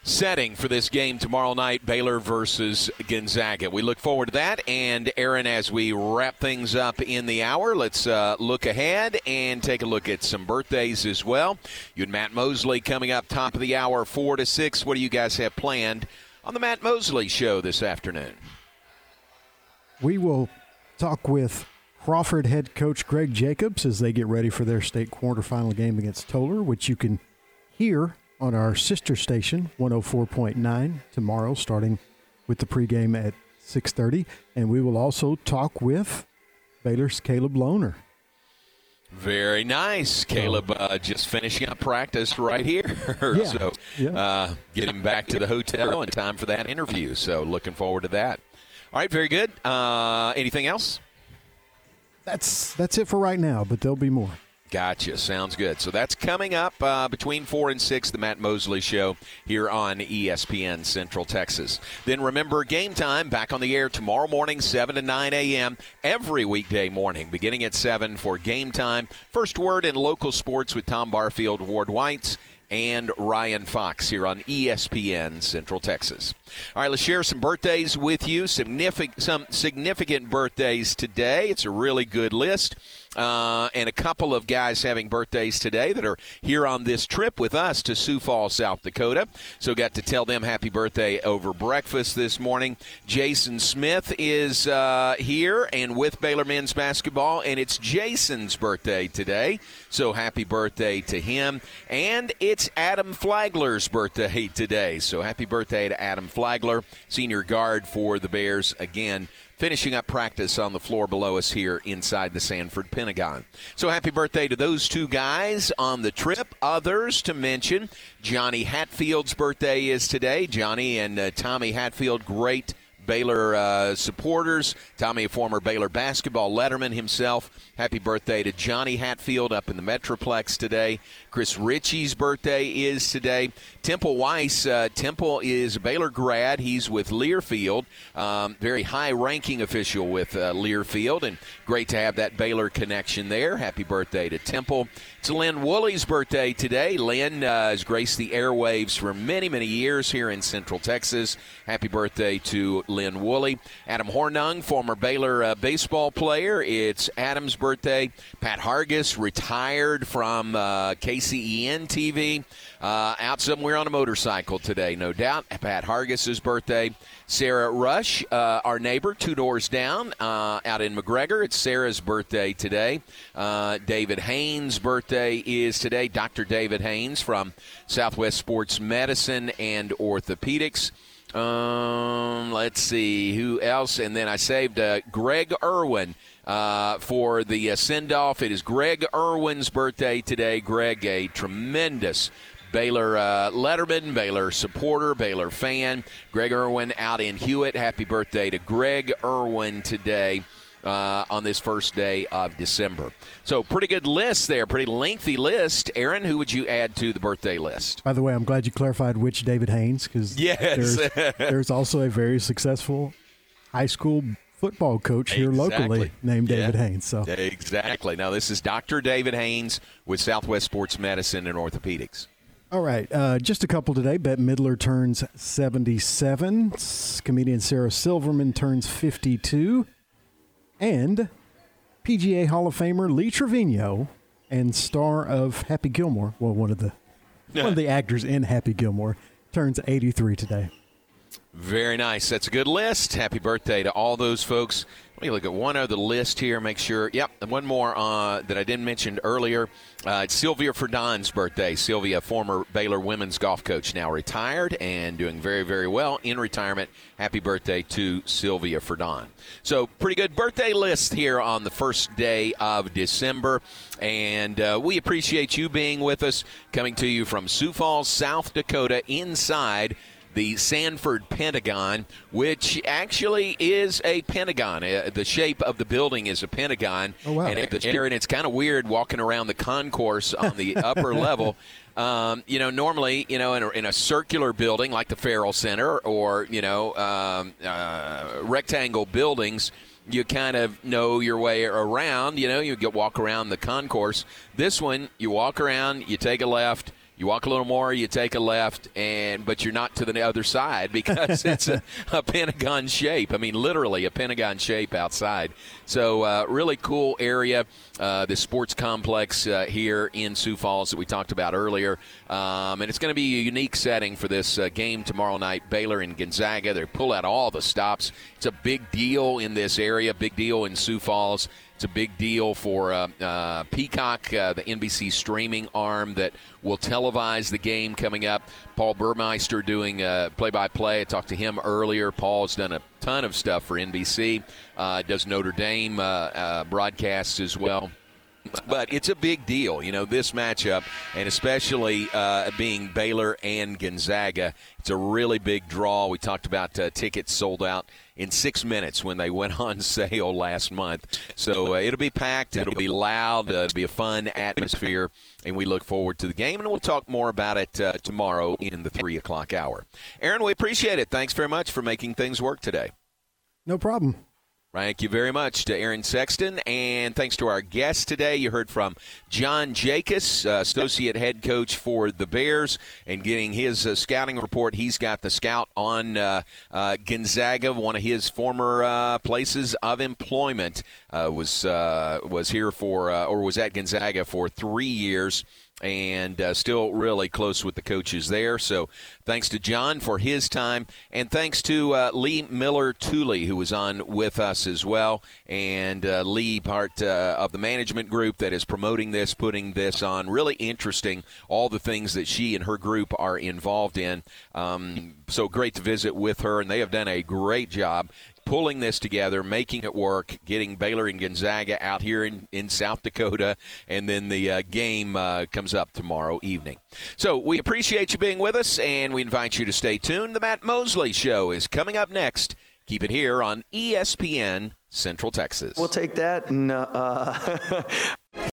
[SPEAKER 2] setting for this game tomorrow night, Baylor versus Gonzaga. We look forward to that. And Aaron, as we wrap things up in the hour, let's uh, look ahead and take a look at some birthdays as well. You and Matt Mosley coming up top of the hour, four to six. What do you guys have planned on the Matt Mosley Show this afternoon?
[SPEAKER 32] We will talk with Crawford head coach Greg Jacobs as they get ready for their state quarterfinal game against Tolar, which you can hear on our sister station 104.9 tomorrow starting with the pregame at 6.30 and we will also talk with baylor's caleb lohner
[SPEAKER 2] Very nice. Caleb uh, just finishing up practice right here. *laughs*
[SPEAKER 32] Yeah.
[SPEAKER 2] so
[SPEAKER 32] Yeah.
[SPEAKER 2] uh, getting back to the hotel in time for that interview. So looking forward to that. All right, very good. Uh, anything else?
[SPEAKER 32] That's that's it for right now, but there'll be more.
[SPEAKER 2] Gotcha. Sounds good. So that's coming up uh, between 4 and 6, the Matt Mosley Show here on ESPN Central Texas. Then remember, game time back on the air tomorrow morning, 7 to 9 a.m., every weekday morning, beginning at 7 for game time. First word in local sports with Tom Barfield, Ward Whites, and Ryan Fox here on ESPN Central Texas. All right, let's share some birthdays with you. Some significant birthdays today. It's a really good list. Uh, and a couple of guys having birthdays today that are here on this trip with us to Sioux Falls, South Dakota. So got to tell them happy birthday over breakfast this morning. Jason Smith is uh, here and with Baylor men's basketball, and it's Jason's birthday today. So happy birthday to him. And it's Adam Flagler's birthday today. So happy birthday to Adam Flagler, senior guard for the Bears. Again, finishing up practice on the floor below us here inside the Sanford Pentagon. So happy birthday to those two guys on the trip. Others to mention Johnny Hatfield's birthday is today. Johnny and uh, Tommy Hatfield, great Baylor uh, supporters. Tommy, a former Baylor basketball letterman himself. Happy birthday to Johnny Hatfield up in the Metroplex today. Chris Ritchie's birthday is today. Temple Weiss, uh, Temple is a Baylor grad. He's with Learfield, um, very high-ranking official with uh, Learfield, and great to have that Baylor connection there. Happy birthday to Temple. It's Lynn Woolley's birthday today. Lynn uh, has graced the airwaves for many, many years here in Central Texas. Happy birthday to Lynn Woolley. Adam Hornung, former Baylor uh, baseball player. It's Adam's birthday. Pat Hargis retired from uh, KCEN TV. Uh, out somewhere on a motorcycle today, no doubt. Pat Hargis's birthday. Sarah Rush, uh, our neighbor, two doors down, uh, out in McGregor. It's Sarah's birthday today. Uh, David Haynes' birthday is today. Dr. David Haynes from Southwest Sports Medicine and Orthopedics. Um, let's see who else, and then I saved uh, Greg Irwin uh, for the uh, send off. It is Greg Irwin's birthday today. Greg, a tremendous Baylor uh, Letterman, Baylor supporter, Baylor fan. Greg Irwin out in Hewitt. Happy birthday to Greg Irwin today. Uh, on this first day of December. So, pretty good list there, pretty lengthy list. Aaron, who would you add to the birthday list?
[SPEAKER 32] By the way, I'm glad you clarified which David Haynes because
[SPEAKER 2] Yes.
[SPEAKER 32] there's, *laughs* there's also a very successful high school football coach here locally
[SPEAKER 2] Exactly.
[SPEAKER 32] named David
[SPEAKER 2] Yeah.
[SPEAKER 32] Haynes. So
[SPEAKER 2] Exactly. Now, this is Dr. David Haynes with Southwest Sports Medicine and Orthopedics.
[SPEAKER 32] All right, uh, just a couple today. Bette Midler turns 77. Comedian Sarah Silverman turns 52. And PGA Hall of Famer Lee Trevino and star of Happy Gilmore, well, one of the one of the actors in Happy Gilmore, turns 83 today.
[SPEAKER 2] Very nice. That's a good list. Happy birthday to all those folks. Let me look at one other list here, make sure. Yep, one more uh, that I didn't mention earlier. Uh, it's Sylvia Ferdon's birthday. Sylvia, former Baylor women's golf coach, now retired and doing very, very well in retirement. Happy birthday to Sylvia Ferdon. So, pretty good birthday list here on the first day of December. And uh, we appreciate you being with us, coming to you from Sioux Falls, South Dakota, inside the Sanford Pentagon, which actually is a pentagon. Uh, the shape of the building is a pentagon.
[SPEAKER 32] Oh, wow.
[SPEAKER 2] And, it, and it's kind of weird walking around the concourse on the *laughs* upper level. Um, you know, normally, you know, in a, in a circular building like the Farrell Center or, you know, um, uh, rectangle buildings, you kind of know your way around. You know, you get walk around the concourse. This one, you walk around, you take a left. You walk a little more, you take a left, and but you're not to the other side *laughs* because it's a, a pentagon shape. I mean, literally a pentagon shape outside. So, uh, really cool area. Uh, the sports complex uh, here in Sioux Falls that we talked about earlier, um, and it's going to be a unique setting for this uh, game tomorrow night. Baylor and Gonzaga. They pull out all the stops. It's a big deal in this area. Big deal in Sioux Falls. It's a big deal for uh, uh, Peacock, uh, the NBC streaming arm that will televise the game coming up. Paul Burmeister doing uh, play-by-play. I talked to him earlier. Paul's done a ton of stuff for NBC. Uh, does Notre Dame uh, uh, broadcasts as well. but it's a big deal, you know, this matchup, and especially being Baylor and Gonzaga. It's a really big draw. We talked about tickets sold out in six minutes when they went *laughs* on sale last month. So uh, it'll be packed, it'll be loud, uh, it'll be a fun atmosphere, and we look forward to the game. And we'll talk more about it uh, tomorrow in the 3 o'clock hour. Aaron, we appreciate it. Thanks very much for making things work today.
[SPEAKER 32] No problem.
[SPEAKER 2] Thank you very much to Aaron Sexton, and thanks to our guest today. You heard from John Jakus, uh, associate head coach for the Bears, and getting his uh, scouting report. He's got the scout on uh, uh Gonzaga, one of his former uh, places of employment. Uh, was was here for or was at Gonzaga for three years and uh, still really close with the coaches there. So thanks to John for his time, and thanks to uh, Lea Miller Tooley, who was on with us as well, and uh, Lea, part uh, of the management group that is promoting this, putting this on. Really interesting, all the things that she and her group are involved in. Um, so great to visit with her, and they have done a great job pulling this together, making it work, getting Baylor and Gonzaga out here in, in South Dakota, and then the uh, game uh, comes up tomorrow evening. So we appreciate you being with us, and we invite you to stay tuned. The Matt Mosley Show is coming up next. Keep it here on ESPN Central Texas.
[SPEAKER 22] We'll take that and. Uh, *laughs*